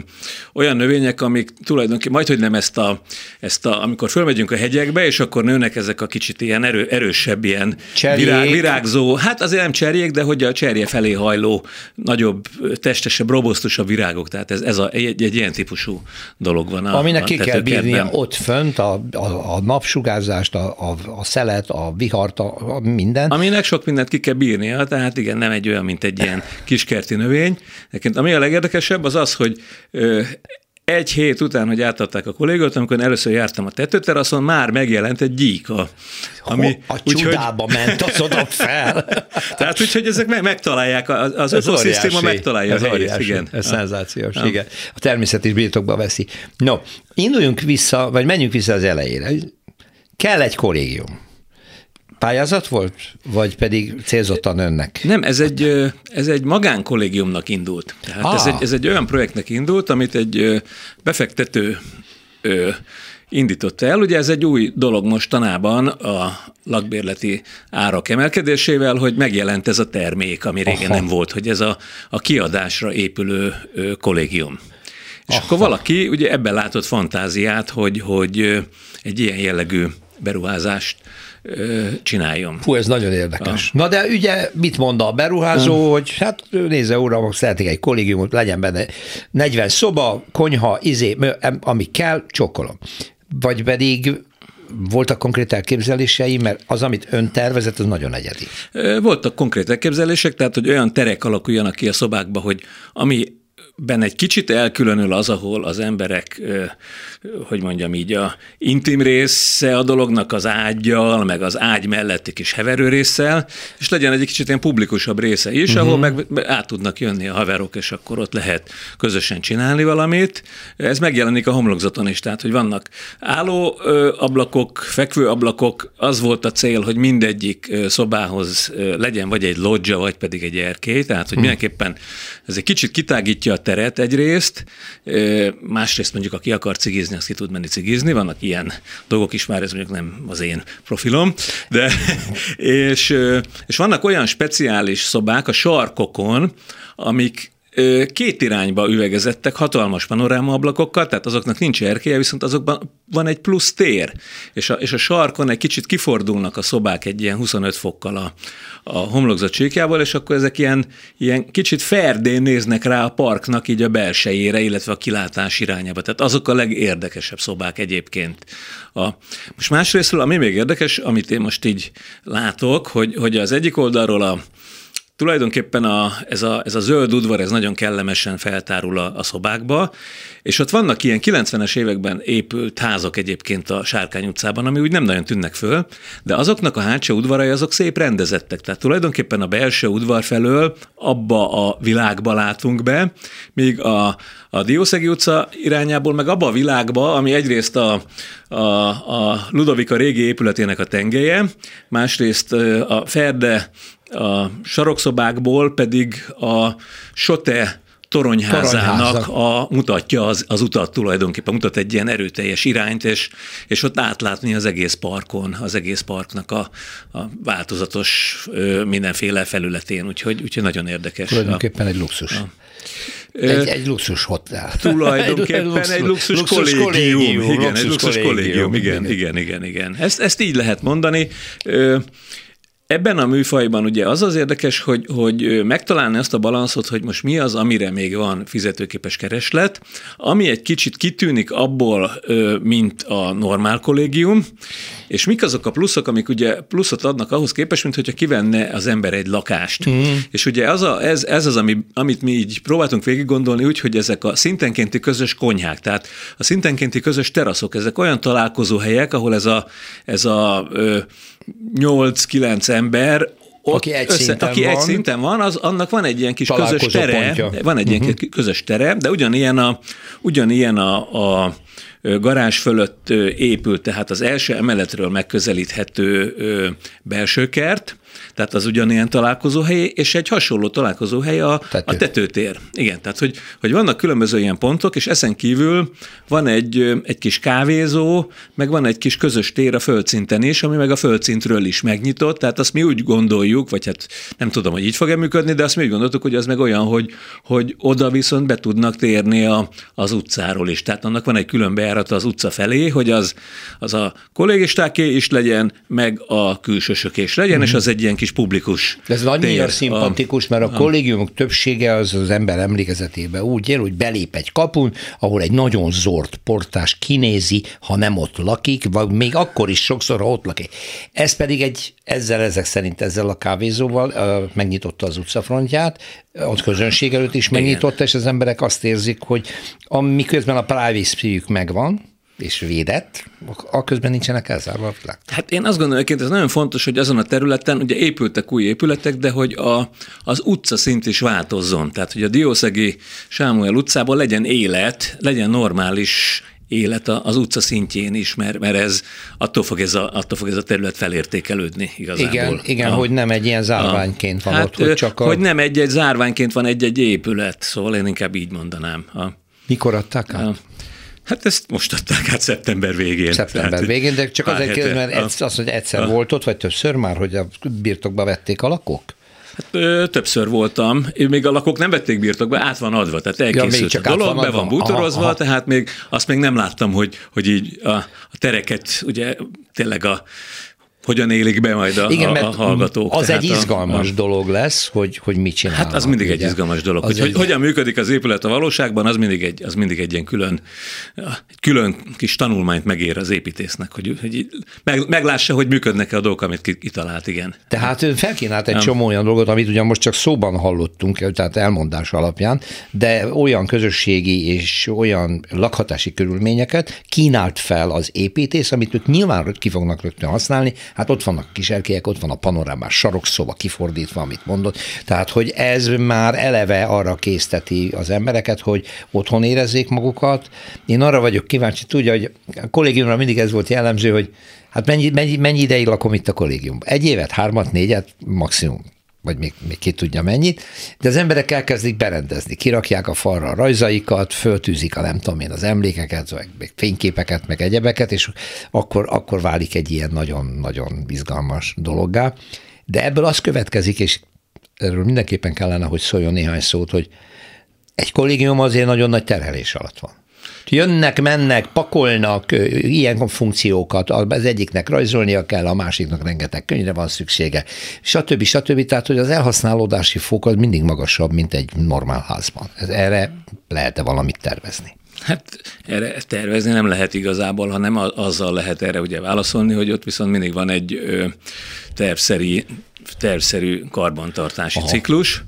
olyan növények, amik tulajdonképpen majd, hogy nem ezt a, ezt a, amikor fölmegyünk a hegyekbe, és akkor nőnek ezek a kicsit ilyen erő, erősebb, ilyen Cserjék. virág, virágzó, hát azért nem cserjék, de hogy a cserje felé hajló, nagyobb, testesebb, robosztusabb virágok, tehát ez, ez a, egy, egy ilyen típusú dolog van a Aminek a ki kell bírnia ott fönt a, a, a napsugárzást, a, a, a szelet, a vihart, a, a minden. Aminek sok mindent ki kell bírnia, tehát igen, nem egy olyan, mint egy ilyen kiskerti növény. Nekem ami a legérdekesebb az az, hogy ö, egy hét után, hogy átadták a kollégát, amikor először jártam a tetőteraszon, már megjelent egy gyíka. Ami, a csudába ment az oda fel. Tehát úgyhogy ezek meg, megtalálják, az, az Ez ökoszisztéma óriási. megtalálja ez a helyét. óriási. Igen. Ez szenzációs, Ja. igen. A természet is birtokba veszi. No, induljunk vissza, vagy menjünk vissza az elejére. Kell egy kollégium. Pályázat volt, vagy pedig célzottan önnek? Nem, ez egy, ez egy magánkollégiumnak indult. Tehát Ah. ez, egy, ez egy olyan projektnek indult, amit egy befektető ö, indította el. Ugye ez egy új dolog mostanában a lakbérleti árak emelkedésével, hogy megjelent ez a termék, ami régen Aha. nem volt, hogy ez a, a kiadásra épülő ö, kollégium. És Aha. akkor valaki ugye ebben látott fantáziát, hogy, hogy egy ilyen jellegű beruházást csináljon. Hú, ez nagyon érdekes. Na de ugye mit mond a beruházó, hogy hát nézze uram, szeretnék egy kollégiumot, legyen benne 40 szoba, konyha, izé, ami kell, csokkolom. Vagy pedig voltak konkrét elképzelései, mert az, amit ön tervezett, az nagyon egyedi. Voltak konkrét elképzelések, tehát hogy olyan terek alakuljanak ki a szobákba, hogy ami ben egy kicsit elkülönül az, ahol az emberek, hogy mondjam így, a intim része a dolognak az ágyjal, meg az ágy melletti kis heverő résszel, és legyen egy kicsit ilyen publikusabb része is, uh-huh. ahol meg át tudnak jönni a haverok, és akkor ott lehet közösen csinálni valamit. Ez megjelenik a homlokzaton is, tehát, hogy vannak álló ablakok, fekvő ablakok, az volt a cél, hogy mindegyik szobához legyen vagy egy lodzsa, vagy pedig egy erkély, tehát, hogy uh-huh. mindenképpen ez egy kicsit kitágítja a teret egyrészt, másrészt mondjuk aki akar cigizni, az ki tud menni cigizni, vannak ilyen dolgok is már, ez mondjuk nem az én profilom, de és, és vannak olyan speciális szobák a sarkokon, amik két irányba üvegezettek, hatalmas panoráma ablakokkal, tehát azoknak nincs erkélye, viszont azokban van egy plusz tér, és a, és a sarkon egy kicsit kifordulnak a szobák egy ilyen 25 fokkal a, a homlokzat csíkjából, és akkor ezek ilyen, ilyen kicsit ferdén néznek rá a parknak így a belsejére, illetve a kilátás irányába. Tehát azok a legérdekesebb szobák egyébként. A, most másrésztről, ami még érdekes, amit én most így látok, hogy, hogy az egyik oldalról a, tulajdonképpen a, ez, a, ez a zöld udvar, ez nagyon kellemesen feltárul a, a szobákba, és ott vannak ilyen 90-es években épült házak egyébként a Sárkány utcában, ami úgy nem nagyon tűnnek föl, de azoknak a hátsó udvarai azok szép rendezettek. Tehát tulajdonképpen a belső udvar felől abba a világba látunk be, míg a, a Diószegi utca irányából, meg abba a világba, ami egyrészt a, a, a Ludovika régi épületének a tengelye, másrészt a Ferde a sarokszobákból pedig a Sote toronyházának a, mutatja az, az utat tulajdonképpen, mutat egy ilyen erőteljes irányt, és, és ott átlátni az egész parkon, az egész parknak a, a változatos ö, mindenféle felületén, úgyhogy, úgyhogy nagyon érdekes. Tulajdonképpen a, egy luxus. A, egy, egy luxus hotel. Tulajdonképpen egy luxus, egy luxus, luxus kollégium. kollégium. Igen, luxus egy luxus kollégium. kollégium. Igen, igen, igen, igen. Ezt, ezt így lehet mondani. Ö, Ebben a műfajban ugye az az érdekes, hogy, hogy megtalálni azt a balanszot, hogy most mi az, amire még van fizetőképes kereslet, ami egy kicsit kitűnik abból, mint a normál kollégium, és mik azok a pluszok, amik ugye pluszot adnak ahhoz képest, mint hogyha kivenne az ember egy lakást. Mm. És ugye az a, ez, ez az, ami, amit mi így próbáltunk végig gondolni, úgy, hogy ezek a szintenkénti közös konyhák, tehát a szintenkénti közös teraszok, ezek olyan találkozóhelyek, ahol ez a, ez a ö, 8-9 ember ott aki egy, össze, szinten, aki van, egy szinten van, az, annak van egy ilyen kis közös tere, pontja. van egy uh-huh. ilyen mhm. közös tere, de ugyanilyen a, ugyanilyen a, a garázs fölött épült, tehát az első emeletről megközelíthető belső kert, tehát az ugyanilyen találkozóhely, és egy hasonló találkozóhely a, Tető. a tetőtér. Igen, tehát hogy, hogy vannak különböző ilyen pontok, és ezen kívül van egy, egy kis kávézó, meg van egy kis közös tér a földszinten is, ami meg a földszintről is megnyitott, tehát azt mi úgy gondoljuk, vagy hát nem tudom, hogy így fog-e működni, de azt mi úgy gondoltuk, hogy az meg olyan, hogy, hogy oda viszont be tudnak térni a, az utcáról is. Tehát annak van egy külön bejárat az utca felé, hogy az, az a kollégistáké is legyen, meg a külsősöké is legyen, mm-hmm. és az egy ilyen kis publikus Ez annyira szimpatikus, mert a, a kollégiumok többsége az az ember emlékezetében úgy él, hogy belép egy kapun, ahol egy nagyon zord portás kinézi, ha nem ott lakik, vagy még akkor is sokszor, ha ott lakik. Ez pedig egy, ezzel ezek szerint ezzel a kávézóval megnyitotta az utcafrontját, ott közönség előtt is megnyitotta, Igen. és az emberek azt érzik, hogy amiközben a privacy megvan, és védett, a közben nincsenek elzárva a világ. Hát én azt gondolom, hogy ez nagyon fontos, hogy azon a területen ugye épültek új épületek, de hogy a, az utca szint is változzon. Tehát, hogy a Diószegi Sámuel utcában legyen élet, legyen normális élet az utca szintjén is, mert, mert ez attól fog ez, a, attól fog ez a terület felértékelődni igazából. Igen, igen a, hogy nem egy ilyen zárványként van hát, ott, hogy csak a... Hogy nem egy-egy zárványként van egy-egy épület, szóval én inkább így mondanám. A, Mikor adták át? A, Hát ezt most adták át szeptember végén. Szeptember Tehát, végén, de csak azért kérdezem, mert az, hogy egyszer a, volt ott, vagy többször már, hogy a birtokba vették a lakók? Hát, ö, többször voltam, még a lakók nem vették birtokba, át van adva, tehát elkészült ja, a dolog, van be van bútorozva, aha, aha. tehát még azt még nem láttam, hogy, hogy így a, a tereket, ugye tényleg a hogyan élik be majd a, Igen, a, a hallgatók. Az egy izgalmas a, dolog lesz, hogy, hogy mit csinálnak. Hát az mindig ugye? egy izgalmas dolog. Az hogy, egy... hogyan működik az épület a valóságban, az mindig egy, az mindig egy ilyen külön, külön kis tanulmányt megér az építésznek, hogy, hogy meg, meglássa, hogy működnek-e a dolgok, amit kitalált, igen. Tehát felkínált egy csomó olyan dolgot, amit ugyan most csak szóban hallottunk, tehát elmondás alapján, de olyan közösségi és olyan lakhatási körülményeket kínált fel az építész, amit ők nyilván ki fognak rögtön használni. Hát ott vannak a kis erkélyek, ott van a panorámás sarokszoba kifordítva, amit mondott. Tehát, hogy ez már eleve arra készteti az embereket, hogy otthon érezzék magukat. Én arra vagyok kíváncsi, tudja, hogy a kollégiumra mindig ez volt jellemző, hogy hát mennyi, mennyi, mennyi ideig lakom itt a kollégiumban? Egy évet, hármat, négyet, maximum vagy még, még ki tudja mennyit, de az emberek elkezdik berendezni, kirakják a falra a rajzaikat, föltűzik a nem tudom én az emlékeket, vagy még fényképeket, meg egyebeket, és akkor, akkor válik egy ilyen nagyon-nagyon izgalmas dologgá. De ebből az következik, és erről mindenképpen kellene, hogy szóljon néhány szót, hogy egy kollégium azért nagyon nagy terhelés alatt van. Jönnek, mennek, pakolnak ilyen funkciókat, az egyiknek rajzolnia kell, a másiknak rengeteg könyvre van szüksége, stb. stb. Tehát, hogy az elhasználódási fok az mindig magasabb, mint egy normál házban. Ez erre lehet-e valamit tervezni? Hát erre tervezni nem lehet igazából, hanem azzal lehet erre ugye válaszolni, hogy ott viszont mindig van egy tervszeri, tervszerű karbantartási Aha. ciklus.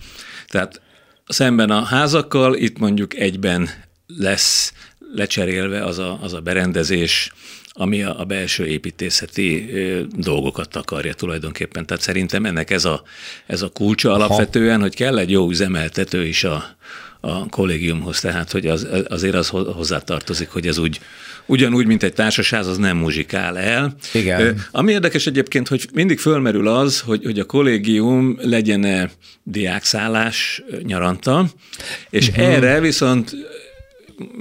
Tehát szemben a házakkal itt mondjuk egyben lesz lecserélve az a, az a berendezés, ami a, a belső építészeti dolgokat takarja tulajdonképpen. Tehát szerintem ennek ez a, ez a kulcsa alapvetően, hogy kell egy jó üzemeltető is a, a kollégiumhoz, tehát hogy az, azért az hozzátartozik, hogy ez úgy, ugyanúgy, mint egy társaság, az nem muzsikál el. Igen. Ami érdekes egyébként, hogy mindig fölmerül az, hogy, hogy a kollégium legyen-e diákszállás nyaranta, és uh-huh. erre viszont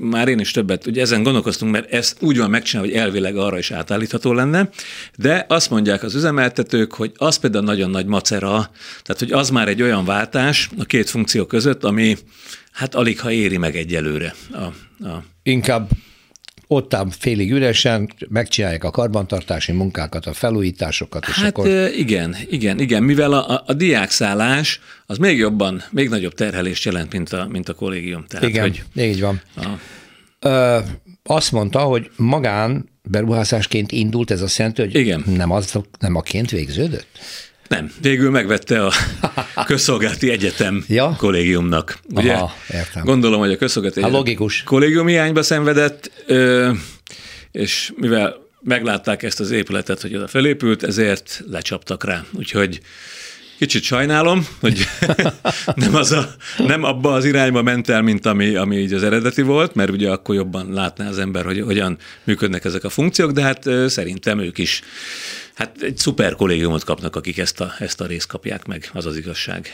már én is többet, ugye ezen gondolkoztunk, mert ez úgy van megcsinálva, hogy elvileg arra is átállítható lenne, de azt mondják az üzemeltetők, hogy az például nagyon nagy macera, tehát hogy az már egy olyan váltás a két funkció között, ami hát alig ha éri meg egyelőre. A, a... Inkább ott áll félig üresen, megcsinálják a karbantartási munkákat, a felújításokat, és hát akkor... igen, igen, igen, mivel a, a, diákszállás az még jobban, még nagyobb terhelést jelent, mint a, mint a kollégium. Tehát, igen, hogy így van. A... Ö, azt mondta, hogy magán beruházásként indult ez a szent, hogy igen. nem, az, nem aként végződött? Nem, végül megvette a közszolgálati egyetem ja? kollégiumnak. Ugye? Aha, értem. Gondolom, hogy a közszolgálati egyetem logikus. kollégium hiányba szenvedett, és mivel meglátták ezt az épületet, hogy oda felépült, ezért lecsaptak rá. Úgyhogy Kicsit sajnálom, hogy nem, az a, nem abba az irányba ment el, mint ami, ami így az eredeti volt, mert ugye akkor jobban látná az ember, hogy hogyan működnek ezek a funkciók, de hát szerintem ők is hát egy szuper kollégiumot kapnak, akik ezt a, ezt a részt kapják meg, az az igazság.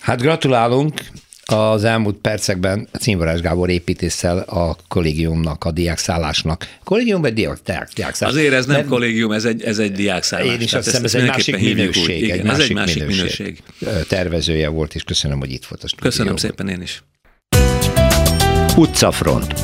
Hát gratulálunk, az elmúlt percekben Címvarás Gábor építéssel a kollégiumnak, a diákszállásnak. Kollégium vagy diák, diák, diákszállás? Azért ez nem de, kollégium, ez egy, ez egy diákszállás. Én is azt hiszem, ez egy másik minőség. Igen, egy, másik ez egy másik minőség. minőség. Tervezője volt, és köszönöm, hogy itt volt a stúdióban. Köszönöm szépen én is. Utcafront.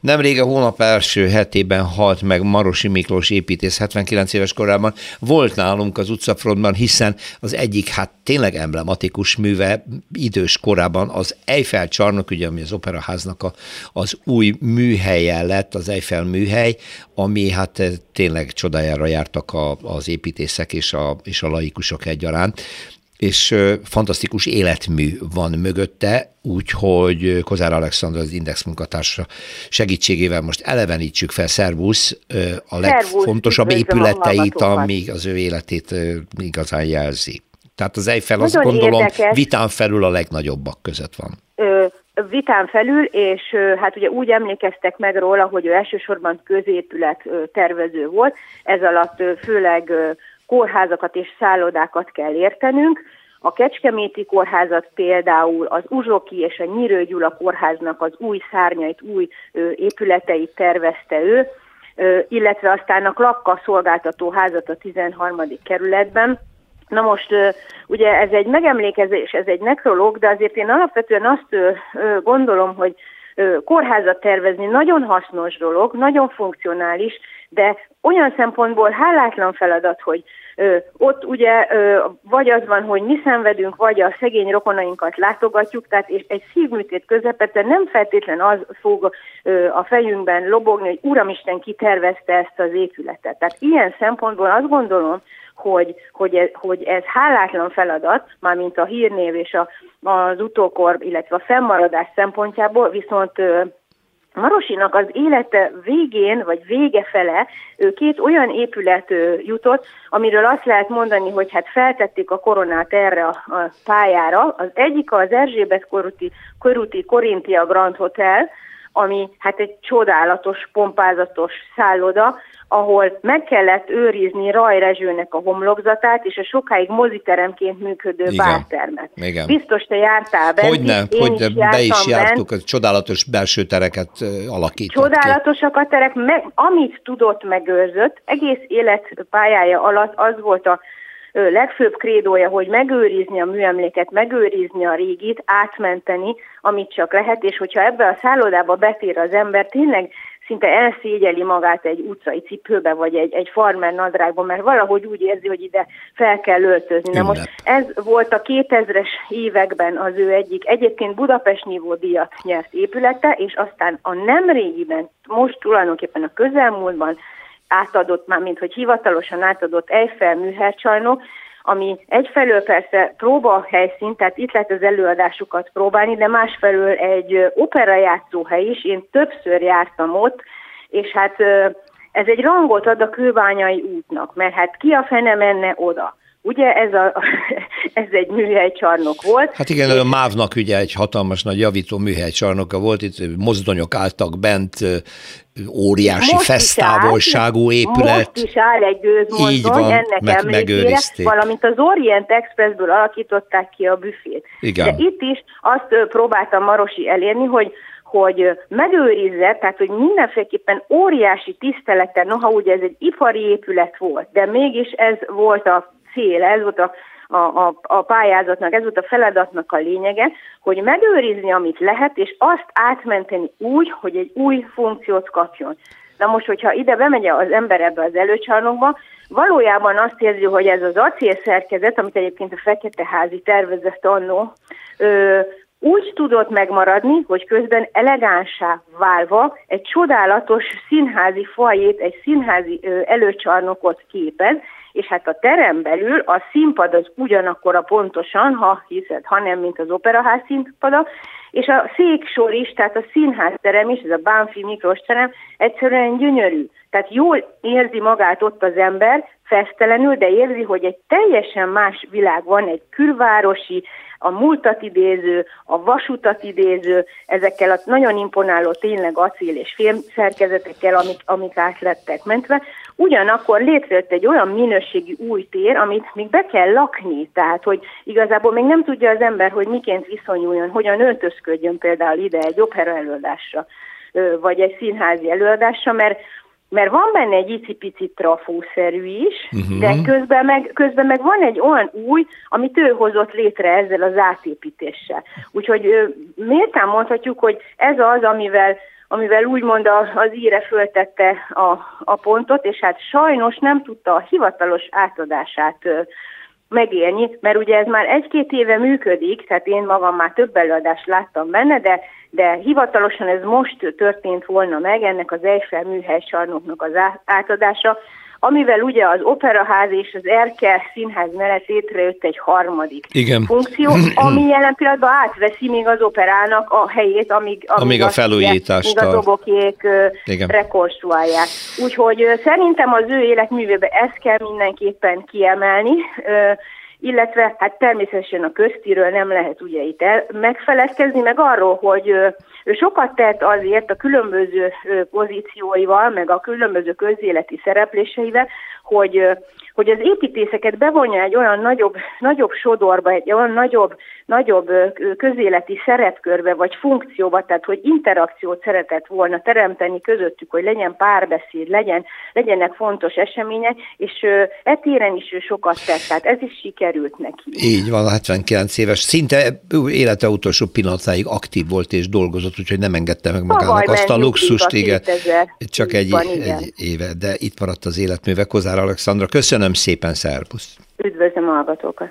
Nemrég a hónap első hetében halt meg Marosi Miklós építész 79 éves korában. Volt nálunk az utcafrontban, hiszen az egyik hát tényleg emblematikus műve idős korában az Eiffel csarnok, ugye ami az operaháznak a, az új műhelye lett, az Eiffel műhely, ami hát tényleg csodájára jártak a, az építészek és a, és a laikusok egyaránt és fantasztikus életmű van mögötte, úgyhogy Kozár Alexandra az Index munkatársa segítségével most elevenítsük fel Szervusz a legfontosabb épületeit, ami az ő életét igazán jelzi. Tehát az Eiffel azt gondolom érdekes. vitán felül a legnagyobbak között van. Ö, vitán felül, és hát ugye úgy emlékeztek meg róla, hogy ő elsősorban középület tervező volt, ez alatt főleg kórházakat és szállodákat kell értenünk. A Kecskeméti kórházat például az Uzsoki és a Nyírő Gyula kórháznak az új szárnyait, új épületeit tervezte ő, illetve aztán a Klapka szolgáltató házat a 13. kerületben. Na most ugye ez egy megemlékezés, ez egy nekrológ, de azért én alapvetően azt gondolom, hogy kórházat tervezni nagyon hasznos dolog, nagyon funkcionális, de olyan szempontból hálátlan feladat, hogy ö, ott ugye ö, vagy az van, hogy mi szenvedünk, vagy a szegény rokonainkat látogatjuk, tehát és egy szívműtét közepette nem feltétlen az fog ö, a fejünkben lobogni, hogy Uramisten kitervezte ezt az épületet. Tehát ilyen szempontból azt gondolom, hogy, hogy, ez, hogy ez hálátlan feladat, mármint a hírnév és a, az utókor, illetve a fennmaradás szempontjából, viszont Marosinak az élete végén, vagy vége fele két olyan épület jutott, amiről azt lehet mondani, hogy hát feltették a koronát erre a, pályára. Az egyik az Erzsébet körúti, körúti Korintia Grand Hotel, ami hát egy csodálatos, pompázatos szálloda, ahol meg kellett őrizni Raj Rezsőnek a homlokzatát, és a sokáig moziteremként működő Igen. bártermet. Igen. Biztos te jártál bent. Hogyne, hogy be is jártuk, bent. csodálatos belső tereket alakított Csodálatosak a terek, meg, amit tudott, megőrzött. Egész életpályája alatt az volt a legfőbb krédója, hogy megőrizni a műemléket, megőrizni a régit, átmenteni, amit csak lehet, és hogyha ebbe a szállodába betér az ember, tényleg szinte elszégyeli magát egy utcai cipőbe, vagy egy, egy farmer nadrágban, mert valahogy úgy érzi, hogy ide fel kell öltözni. Na most ez volt a 2000-es években az ő egyik, egyébként Budapest nívó díjat nyert épülete, és aztán a nem régiben, most tulajdonképpen a közelmúltban átadott, már mint hogy hivatalosan átadott Eiffel műhercsarnok, ami egyfelől persze próba helyszín, tehát itt lehet az előadásukat próbálni, de másfelől egy opera játszóhely is, én többször jártam ott, és hát ez egy rangot ad a kőbányai útnak, mert hát ki a fene menne oda. Ugye ez, a, ez egy műhelycsarnok volt. Hát igen, a MÁV-nak ugye egy hatalmas nagy javító műhelycsarnoka volt, itt mozdonyok álltak bent, óriási most fesztávolságú épület. Most is áll egy gőzmozdony, Így van, ennek meg, emlékére, valamint az Orient Expressből alakították ki a büfét. Igen. De itt is azt próbáltam Marosi elérni, hogy hogy megőrizze, tehát hogy mindenféleképpen óriási tiszteleten, noha ugye ez egy ipari épület volt, de mégis ez volt a cél, ez volt a, a, a, a pályázatnak, ez volt a feladatnak a lényege, hogy megőrizni, amit lehet, és azt átmenteni úgy, hogy egy új funkciót kapjon. Na most, hogyha ide bemegy az ember ebbe az előcsarnokba, valójában azt érzi, hogy ez az acél szerkezet, amit egyébként a Fekete Házi tervezett annó, ö, úgy tudott megmaradni, hogy közben elegánsá válva egy csodálatos színházi fajét, egy színházi előcsarnokot képez, és hát a terem belül a színpad az ugyanakkor a pontosan, ha hiszed, hanem mint az operaház színpada, és a széksor is, tehát a színházterem is, ez a Bánfi Miklós terem, egyszerűen gyönyörű. Tehát jól érzi magát ott az ember, fesztelenül, de érzi, hogy egy teljesen más világ van, egy külvárosi, a múltat idéző, a vasutat idéző, ezekkel a nagyon imponáló tényleg acél és szerkezetekkel, amik, amik át lettek mentve, ugyanakkor létrejött egy olyan minőségi új tér, amit még be kell lakni, tehát hogy igazából még nem tudja az ember, hogy miként viszonyuljon, hogyan öltözködjön például ide egy opera előadásra, vagy egy színházi előadásra, mert mert van benne egy icipici trafószerű is, uh-huh. de közben meg, közben meg van egy olyan új, amit ő hozott létre ezzel az átépítéssel. Úgyhogy méltán mondhatjuk, hogy ez az, amivel amivel úgymond az íre föltette a, a pontot, és hát sajnos nem tudta a hivatalos átadását megélni, mert ugye ez már egy-két éve működik, tehát én magam már több előadást láttam benne, de, de hivatalosan ez most történt volna meg, ennek az Eiffel műhely csarnoknak az átadása, amivel ugye az operaház és az Erke színház mellett létrejött egy harmadik Igen. funkció, ami jelen pillanatban átveszi még az operának a helyét, amíg, amíg, amíg a felújítást. Amíg a dobokék rekonstruálják. Úgyhogy szerintem az ő életművébe ezt kell mindenképpen kiemelni, illetve hát természetesen a köztiről nem lehet ugye itt el, megfeledkezni, meg arról, hogy ő sokat tett azért a különböző pozícióival, meg a különböző közéleti szerepléseivel, hogy hogy az építészeket bevonja egy olyan nagyobb, nagyobb sodorba, egy olyan nagyobb, nagyobb közéleti szerepkörbe vagy funkcióba, tehát hogy interakciót szeretett volna teremteni közöttük, hogy legyen párbeszéd, legyen, legyenek fontos események, és e téren is ő sokat tett, tehát ez is sikerült neki. Így van, 79 éves, szinte élete utolsó pillanatáig aktív volt és dolgozott, úgyhogy nem engedte meg magának Tavaly azt a luxust, igen, csak egy, van, igen. egy éve, de itt maradt az életműve. Kozár Alexandra, köszönöm Köszönöm szépen, szervusz! Üdvözlöm a hallgatókat!